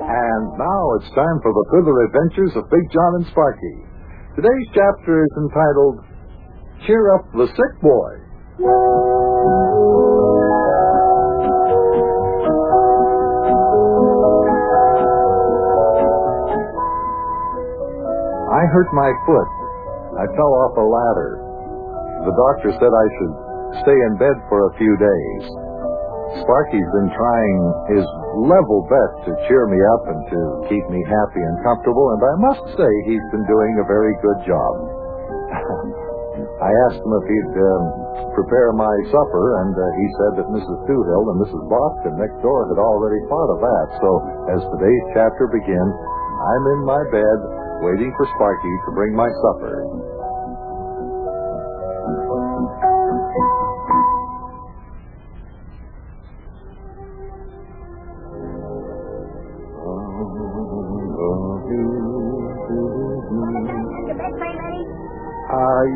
And now it's time for the further adventures of Big John and Sparky. Today's chapter is entitled Cheer Up the Sick Boy. I hurt my foot. I fell off a ladder. The doctor said I should stay in bed for a few days. Sparky's been trying his level best to cheer me up and to keep me happy and comfortable, and I must say he's been doing a very good job. I asked him if he'd um, prepare my supper, and uh, he said that Mrs. Toohill and Mrs. Boston next door had already thought of that. So as today's chapter begins, I'm in my bed waiting for Sparky to bring my supper.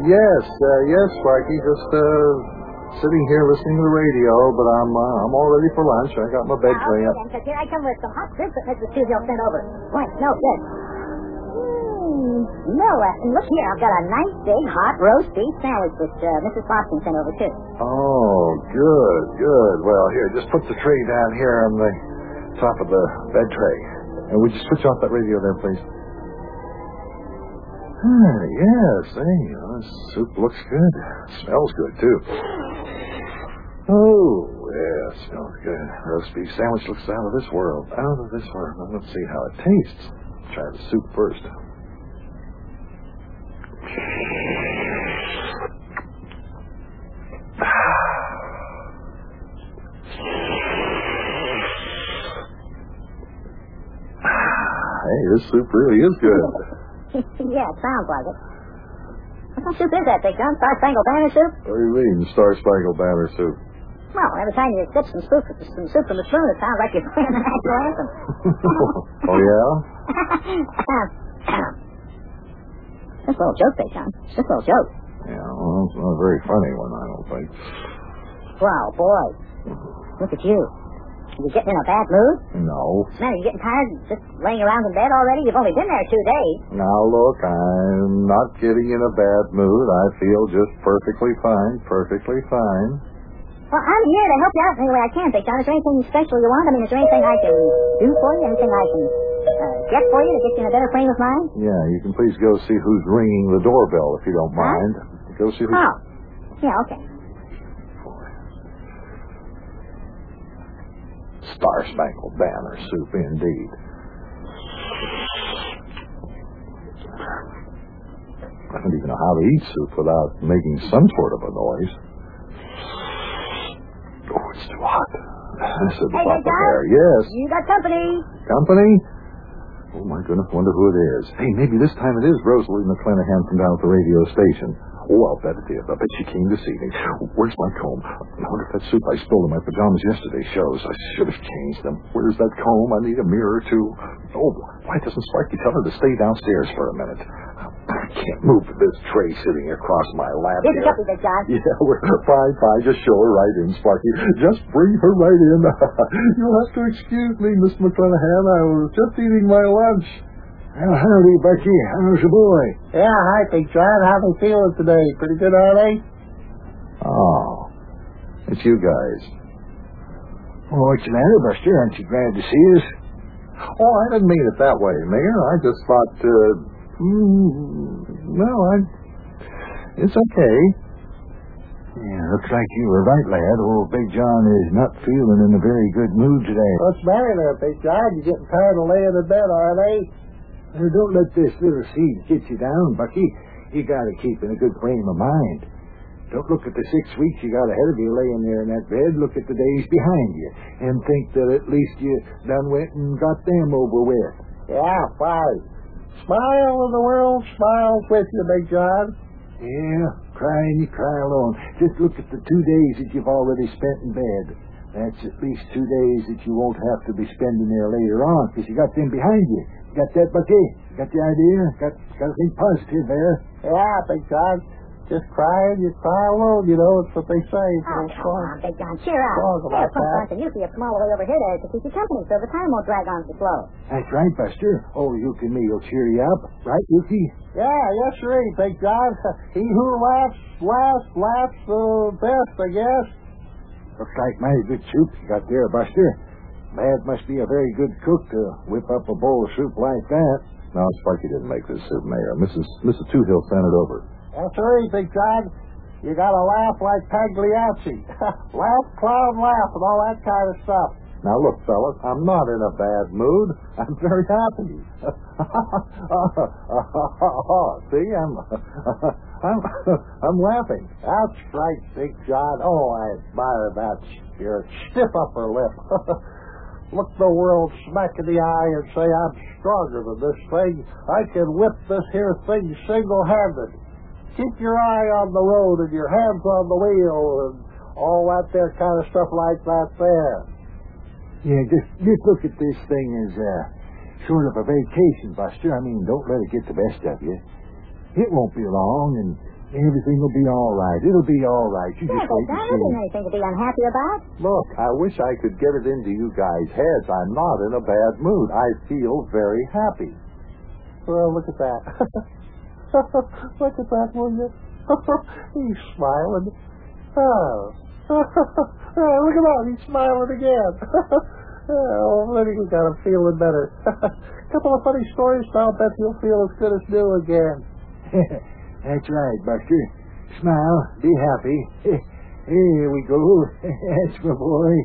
Yes, uh, yes, Sparky. Just uh, sitting here listening to the radio, but I'm uh, I'm all ready for lunch. I got my bed Now, tray okay, up. 'cause here I come with some hot soup that Mrs. Toohill sent over. Boy, it smells good. Mmm, Noah, and look here, I've got a nice big hot roast beef sandwich that uh, Mrs. Boston sent over, too. Oh, good, good. Well, here, just put the tray down here on the top of the bed tray. And would you switch off that radio there, please? Ah, yes, hey, uh, soup looks good. Smells good, too. Oh, yeah, smells good. Roast beef sandwich looks out of this world. Out of this world. Let's see how it tastes. Try the soup first. Hey, this soup really is good. Yeah, it sounds like it. What kind of soup is that, Big John? Star Spangled Banner soup? What do you mean, Star Spangled Banner soup? Well, every time you sip some soup, some soup from the spoon, it sounds like you're playing the national anthem. oh, yeah? Just a little joke, Big John. Just a little joke. Yeah, well, it's not a very funny one, I don't think. Wow, boy. Look at you. You getting in a bad mood? No. Man, are you getting tired just laying around in bed already? You've only been there two days. Now, look, I'm not getting in a bad mood. I feel just perfectly fine, perfectly fine. Well, I'm here to help you out any way I can, Big John. Is there anything special you want? I mean, is there anything I can do for you? Anything I can uh, get for you to get you in a better frame of mind? Yeah, you can please go see who's ringing the doorbell if you don't Huh? mind. Go see who's. Oh. Yeah, okay. Star Spangled Banner soup, indeed. I don't even know how to eat soup without making some sort of a noise. Oh, it's too hot. I said the Hey, Papa Bear. Yes. You got company. Company? My goodness, wonder who it is. Hey, maybe this time it is Rosalie McClanahan from down at the radio station. Oh, I'll bet it is. I bet she came see me. Where's my comb? I wonder if that soup I spilled in my pajamas yesterday shows. I should have changed them. Where's that comb? I need a mirror, too. Oh, why doesn't Sparky tell her to stay downstairs for a minute? I can't move this tray sitting across my lap Here's here. your company, Big John. Yeah, we're fine, fine. Just show her right in, Sparky. Just bring her right in. You'll have to excuse me, Miss McClanahan. I was just eating my lunch. Well, howdy, Bucky. How's your boy? Yeah, hi, Big John. How they feeling today? Pretty good, are they? Oh, it's you guys. Oh, what's the matter, Buster? Aren't you glad to see us? Oh, I didn't mean it that way, Mayor. I just thought, uh, mm, well, I, it's okay. Yeah, looks like you were right, lad. Old Big John is not feeling in a very good mood today. What's the matter there, Big John? You getting tired of laying in bed, are they? Now, don't let this little seed get you down, Bucky. You gotta keep in a good frame of mind. Don't look at the six weeks you got ahead of you laying there in that bed. Look at the days behind you and think that at least you done went and got them over with. Yeah, fine. Smile and the world smiles with you, Big John. Yeah, crying you cry alone. Just look at the two days that you've already spent in bed. That's at least two days that you won't have to be spending there later on because you got them behind you. You Got that, Bucky? You Got the idea? Got got to think positive there. Yeah, Big John. Just cry and you cry alone, you know. It's what they say. Oh, come song. on, Big John, cheer up. Songs Hey, about Punk that. Punch and Yuki have come all the way over here to, to keep you company so the time won't drag on so slow. That's right, Buster. Oh, Yuki and me will cheer you up. Right, Yuki? Yeah, yes, sir, Big John. He who laughs last laughs the best, I guess. Looks like mighty good soup you got there, Buster. Lad must be a very good cook to whip up a bowl of soup like that. No, Sparky didn't make this soup, Mayor. Mrs. Mrs. Toohill sent it over. Yes, sir, Big John. You gotta laugh like Pagliacci. laugh, clown, laugh, and all that kind of stuff. Now look, fellas, I'm not in a bad mood. I'm very happy. See, I'm I'm I'm laughing. That's right, Big John. Oh, I admire that spirit. Stiff upper lip. Look the world smack in the eye and say, I'm stronger than this thing. I can whip this here thing single-handed. Keep your eye on the road and your hands on the wheel and all that there kind of stuff like that there. Yeah, just just look at this thing as uh, sort of a vacation, Buster. I mean, don't let it get the best of you. It won't be long, and everything will be all right. It'll be all right. You Yeah, just Big wait John, and there isn't anything to be unhappy about. Look, I wish I could get it into you guys' heads. I'm not in a bad mood. I feel very happy. Well, look at that. look at that, will you? He's smiling. Oh. oh, look at that. He's smiling again. oh, then he got him feeling better. A Couple of funny stories, now I'll bet he'll feel as good as new again. That's right, Buster. Smile, be happy. Here we go. That's my boy.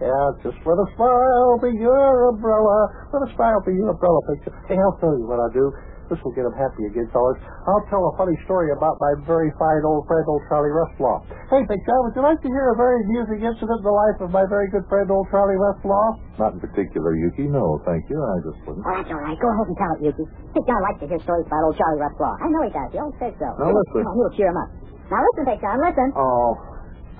Yeah, just let a smile be your umbrella. Let a smile be your umbrella picture. Hey, I'll tell you what I'll do. This will get him happy again, fellas. I'll tell a funny story about my very fine old friend, old Charlie Westlaw. Hey, Big John, would you like to hear a very amusing incident in the life of my very good friend, old Charlie Westlaw? Not in particular, Yuki. No, thank you. I just wouldn't. Oh, that's all right. Go ahead and tell it, Yuki. Big John likes to hear stories about old Charlie Westlaw. I know he does. He always says so. Now, listen. Come on, you'll cheer him up. Now listen, Big John, listen. Oh,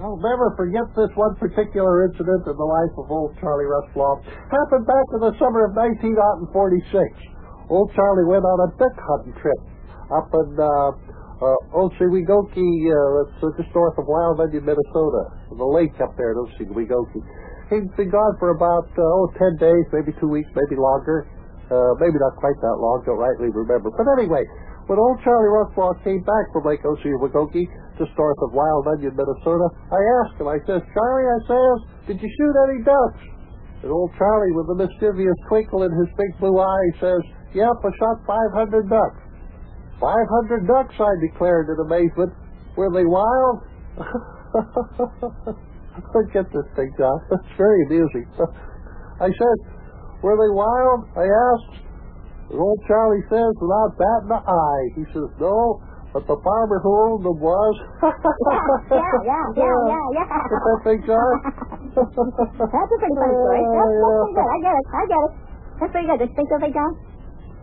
I'll never forget this one particular incident in the life of old Charlie Westlaw. Happened back in the summer of 1946. Old Charlie went on a duck hunting trip up in uh, uh, Otsiewigoki, uh, just north of Wild Onion, Minnesota. The lake up there at Otsiewigoki. He'd been gone for about, uh, oh, 10 days, maybe two weeks, maybe longer. Uh, maybe not quite that long, don't rightly remember. But anyway, when old Charlie Westlaw came back from Lake Otsiewigoki, just north of Wild Onion, Minnesota, I asked him, I says, Charlie, I says, did you shoot any ducks? And old Charlie, with a mischievous twinkle in his big blue eye, says, Yep, I shot 500 ducks. 500 ducks, I declared in amazement. Were they wild? Get this thing, John. It's very amusing. I said, Were they wild? I asked. And old Charlie says, without batting an eye, he says, No, but the farmer who owned them was. Yeah, yeah, yeah, yeah, yeah. Get that thing, John? That's a pretty funny story. That's, that's pretty good. I get it. I get it. That's pretty good. You think so, Big John?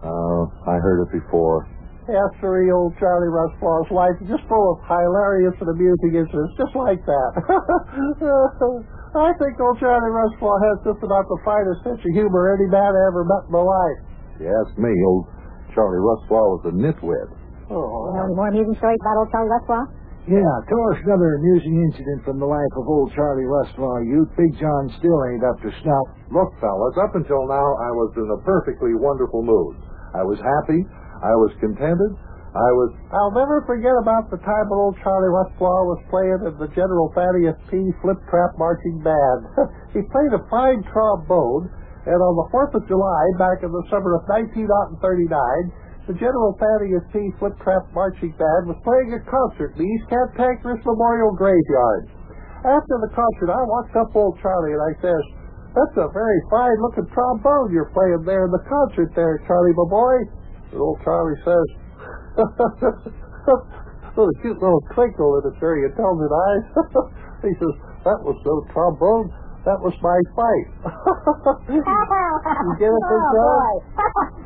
Uh, I heard it before. After old Charlie Westlaw's life, just full of hilarious and amusing incidents, just like that. I think old Charlie Westlaw has just about the finest sense of humor any man I ever met in my life. If you ask me, old Charlie Westlaw was a nitwit. You Oh, know any more amusing stories about old Charlie Westlaw? Yeah, tell us another amusing incident from the life of old Charlie Westlaw. You, Big John, still ain't up to snuff. Look, fellas, up until now, I was in a perfectly wonderful mood. I was happy. I was contented. I was. I'll never forget about the time when old Charlie Westlaw was playing in the General Thaddeus P. Flip Trap Marching Band. he played a fine trombone, and on the 4th of July, back in the summer of 1939, the General Thaddeus P. Flip Trap Marching Band was playing a concert in the East Cantankerous Memorial Graveyard. After the concert, I walked up old Charlie and I says, That's a very fine looking trombone you're playing there in the concert there, Charlie, my boy. And old Charlie says, with a cute little twinkle in his very intelligent eyes. he says, That was no trombone. That was my fight. you get it, Big oh, John? boy.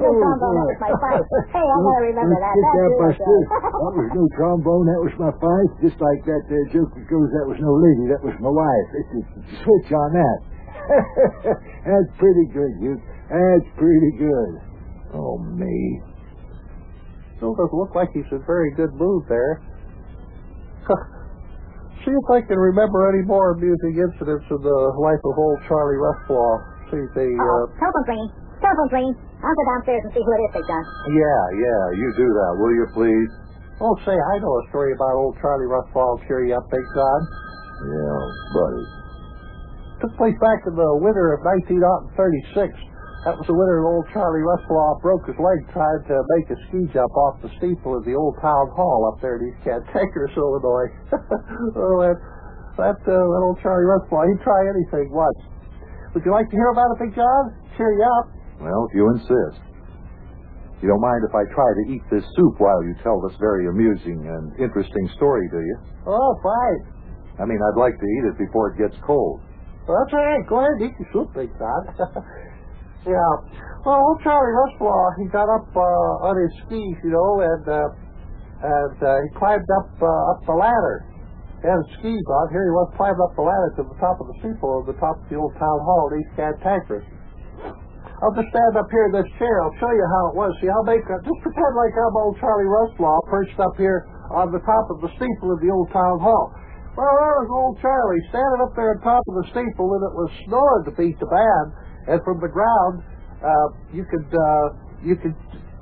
Your trombone, that was my fight. Hey, I'm going to remember that. Get that, good. Buster. That uh, was no trombone. That was my fight. Just like that there joke that goes, that was no lady. That was my wife. It's a switch on that. That's pretty good, you. That's pretty good. Oh, me. Still doesn't look like he's in very good mood there. See if I can remember any more amusing incidents in the life of old Charlie Westlaw. See if they, Oh, uh, telephone's ringing. Telephone's ringing. I'll go downstairs and see who it is, Big John. Yeah, yeah, you do that, will you please? oh, say, I know a story about old Charlie Westlaw. I'll cheer you up, Big John. Yeah, buddy. took place back in the winter of 1936. That was the winter old Charlie Westlaw broke his leg trying to make a ski jump off the steeple of the old town hall up there in East Cantankerous, Illinois. oh, that, that, uh, that old Charlie Westlaw, he'd try anything once. Would you like to hear about it, Big John? Cheer you up. Well, if you insist. You don't mind if I try to eat this soup while you tell this very amusing and interesting story, do you? Oh, fine. I mean, I'd like to eat it before it gets cold. Well, that's all right. Go ahead and eat your soup, Big John. yeah. Well, old Charlie Westlaw, he got up uh, on his skis, you know, and uh, and uh, he climbed up uh, up the ladder. His skis on. Here he was climbing up the ladder to the top of the steeple of the top of the old town hall in East Cantankerous. I'll just stand up here in this chair. I'll show you how it was. See, I'll make a, just pretend like I'm old Charlie Westlaw perched up here on the top of the steeple of the old town hall. Well, there was old Charlie standing up there on top of the steeple, and it was snowing to beat the band. And from the ground, uh, you could uh, you could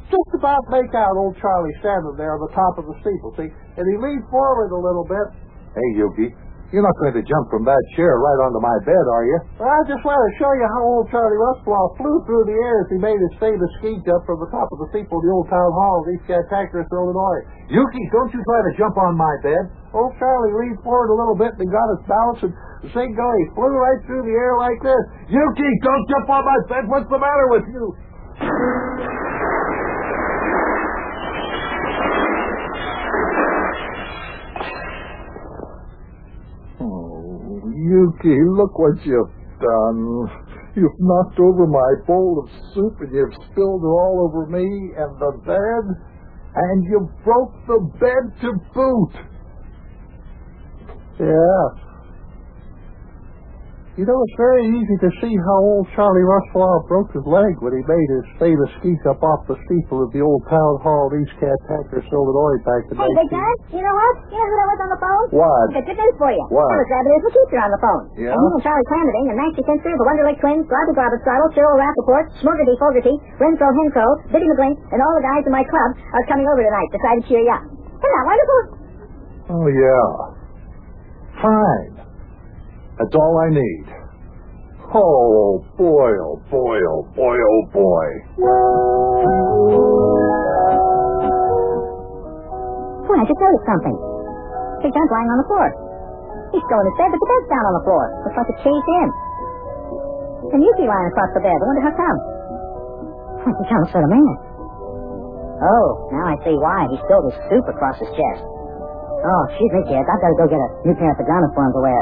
just about make out old Charlie standing there on the top of the steeple. See, and he leaned forward a little bit. Hey, Yuki, you're not going to jump from that chair right onto my bed, are you? Well, I just want to show you how old Charlie Westlaw flew through the air as he made his famous ski jump from the top of the steeple of the old town hall in East Cantankerous, Illinois. Yuki, don't you try to jump on my bed. Old Charlie leaned forward a little bit and got his balance, and thing going, he flew right through the air like this. Yuki, don't jump on my bed. What's the matter with you? Yuki, look what you've done. You've knocked over my bowl of soup and you've spilled it all over me and the bed. And you broke the bed to boot. Yeah. You know, it's very easy to see how old Charlie Westlaw broke his leg when he made his famous ski up off the steeple of the old town hall in East Cantankerous, Illinois, back in Hey, Big John, you know what? You know who that was on the phone? What? I got good news for you. What? That was Rabbit Isle teacher on the phone. Yeah? And he and Charlie Clamerding and Nancy Finster, the Wonderlick Twins, Garby Garbastrottle, Cyril Rappaport, Schmorgerty Fogarty, Renfro Henfro, Biddy McGlink, and all the guys in my club are coming over tonight to try to cheer you up. Isn't that wonderful? Oh, yeah. Fine. That's all I need. Oh, boy, oh, boy, oh, boy, oh, boy. Boy, I just noticed something. Big John's lying on the floor. He's still in his bed, but the bed's down on the floor. Looks like it's caved in. And Yuki lying across the bed. I wonder how come. Big John looks of man. Oh, now I see why. He spilled his soup across his chest. Oh, excuse me, kids. I've got to go get a new pair of pajamas for him to wear.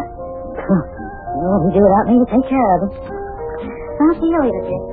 You won't do without me to take care of him. I'll see you later, dear.